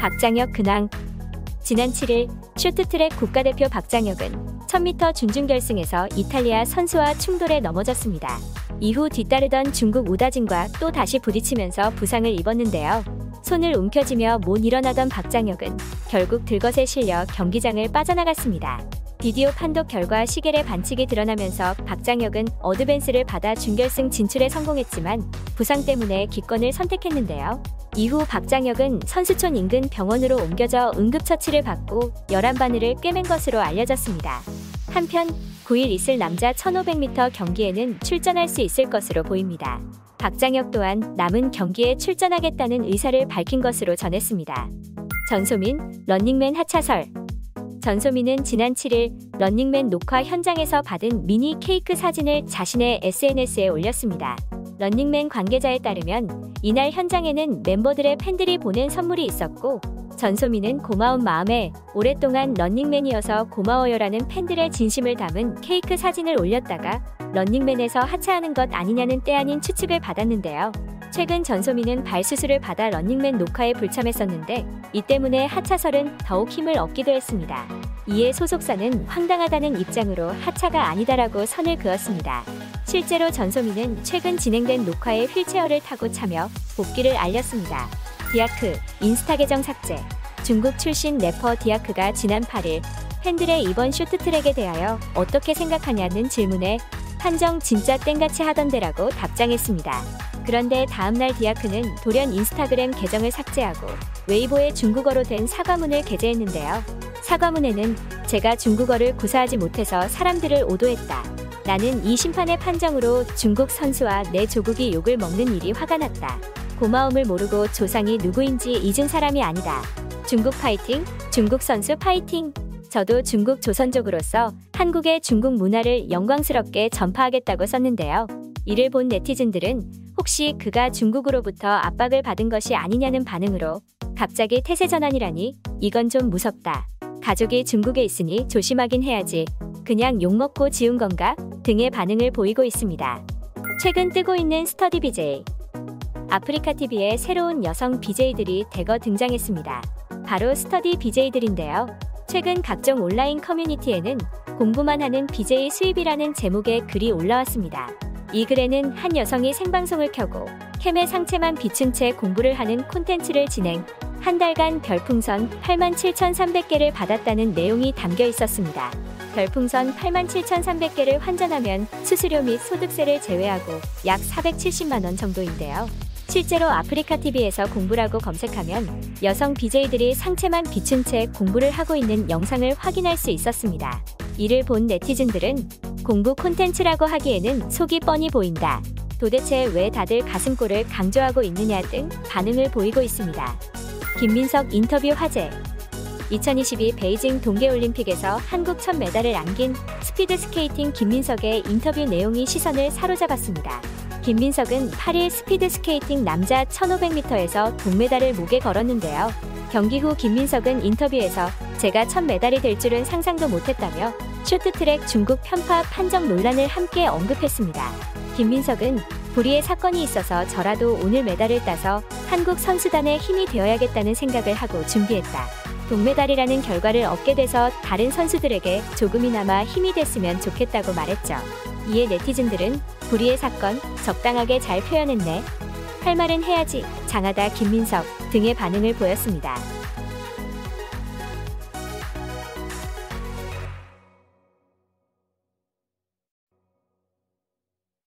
박장혁 근황 지난 7일 쇼트트랙 국가대표 박장혁은 1000m 준중결승에서 이탈리아 선수와 충돌에 넘어졌습니다. 이후 뒤따르던 중국 우다진과 또 다시 부딪히면서 부상을 입었는데요. 손을 움켜쥐며 못 일어나던 박장혁은 결국 들것에 실려 경기장을 빠져나갔습니다. 비디오 판독 결과 시겔의 반칙이 드러나면서 박장혁은 어드밴스를 받아 준결승 진출에 성공했지만 부상 때문에 기권을 선택했는데요. 이후 박장혁은 선수촌 인근 병원으로 옮겨져 응급처치를 받고 열한 바늘을 꿰맨 것으로 알려졌습니다. 한편 9일 있을 남자 1500m 경기에는 출전할 수 있을 것으로 보입니다. 박장혁 또한 남은 경기에 출전하겠다는 의사를 밝힌 것으로 전했습니다. 전소민, 런닝맨 하차설 전소민은 지난 7일 런닝맨 녹화 현장에서 받은 미니 케이크 사진을 자신의 SNS에 올렸습니다. 런닝맨 관계자에 따르면 이날 현장에는 멤버들의 팬들이 보낸 선물이 있었고 전소민은 고마운 마음에 오랫동안 런닝맨이어서 고마워요라는 팬들의 진심을 담은 케이크 사진을 올렸다가 런닝맨에서 하차하는 것 아니냐는 때 아닌 추측을 받았는데요. 최근 전소민은 발 수술을 받아 런닝맨 녹화에 불참했었는데 이 때문에 하차설은 더욱 힘을 얻기도 했습니다. 이에 소속사는 황당하다는 입장으로 하차가 아니다라고 선을 그었습니다. 실제로 전소민은 최근 진행된 녹화에 휠체어를 타고 참여 복귀를 알렸습니다. 디아크 인스타 계정 삭제 중국 출신 래퍼 디아크가 지난 8일 팬들의 이번 쇼트트랙에 대하여 어떻게 생각하냐는 질문에 판정 진짜 땡같이 하던데라고 답장했습니다. 그런데 다음날 디아크는 돌연 인스타그램 계정을 삭제하고 웨이보에 중국어로 된 사과문을 게재했는데요. 사과문에는 제가 중국어를 구사하지 못해서 사람들을 오도했다. 나는 이 심판의 판정으로 중국 선수와 내 조국이 욕을 먹는 일이 화가 났다. 고마움을 모르고 조상이 누구인지 잊은 사람이 아니다. 중국 파이팅, 중국 선수 파이팅. 저도 중국 조선족으로서 한국의 중국 문화를 영광스럽게 전파하겠다고 썼는데요. 이를 본 네티즌들은 혹시 그가 중국으로부터 압박을 받은 것이 아니냐는 반응으로 갑자기 태세 전환이라니 이건 좀 무섭다. 가족이 중국에 있으니 조심하긴 해야지. 그냥 욕먹고 지운 건가? 등의 반응을 보이고 있습니다. 최근 뜨고 있는 스터디 BJ. 아프리카 TV에 새로운 여성 BJ들이 대거 등장했습니다. 바로 스터디 BJ들인데요. 최근 각종 온라인 커뮤니티에는 공부만 하는 BJ 수입이라는 제목의 글이 올라왔습니다. 이 글에는 한 여성이 생방송을 켜고 캠의 상체만 비춘 채 공부를 하는 콘텐츠를 진행, 한 달간 별풍선 87,300개를 받았다는 내용이 담겨 있었습니다. 별풍선 87,300개를 환전하면 수수료 및 소득세를 제외하고 약 470만원 정도인데요. 실제로 아프리카 TV에서 공부라고 검색하면 여성 BJ들이 상체만 비춘 채 공부를 하고 있는 영상을 확인할 수 있었습니다. 이를 본 네티즌들은 공부 콘텐츠라고 하기에는 속이 뻔히 보인다. 도대체 왜 다들 가슴골을 강조하고 있느냐 등 반응을 보이고 있습니다. 김민석 인터뷰 화제 2022 베이징 동계올림픽에서 한국 첫 메달을 안긴 스피드 스케이팅 김민석의 인터뷰 내용이 시선을 사로잡았습니다. 김민석은 8일 스피드 스케이팅 남자 1500m에서 동메달을 목에 걸었는데요. 경기 후 김민석은 인터뷰에서 제가 첫 메달이 될 줄은 상상도 못했다며 쇼트트랙 중국 편파 판정 논란을 함께 언급했습니다. 김민석은 불의의 사건이 있어서 저라도 오늘 메달을 따서 한국 선수단의 힘이 되어야겠다는 생각을 하고 준비했다. 동메달이라는 결과를 얻게 돼서 다른 선수들에게 조금이나마 힘이 됐으면 좋겠다고 말했죠. 이에 네티즌들은 불의의 사건 적당하게 잘 표현했네. 할 말은 해야지. 장하다 김민석 등의 반응을 보였습니다.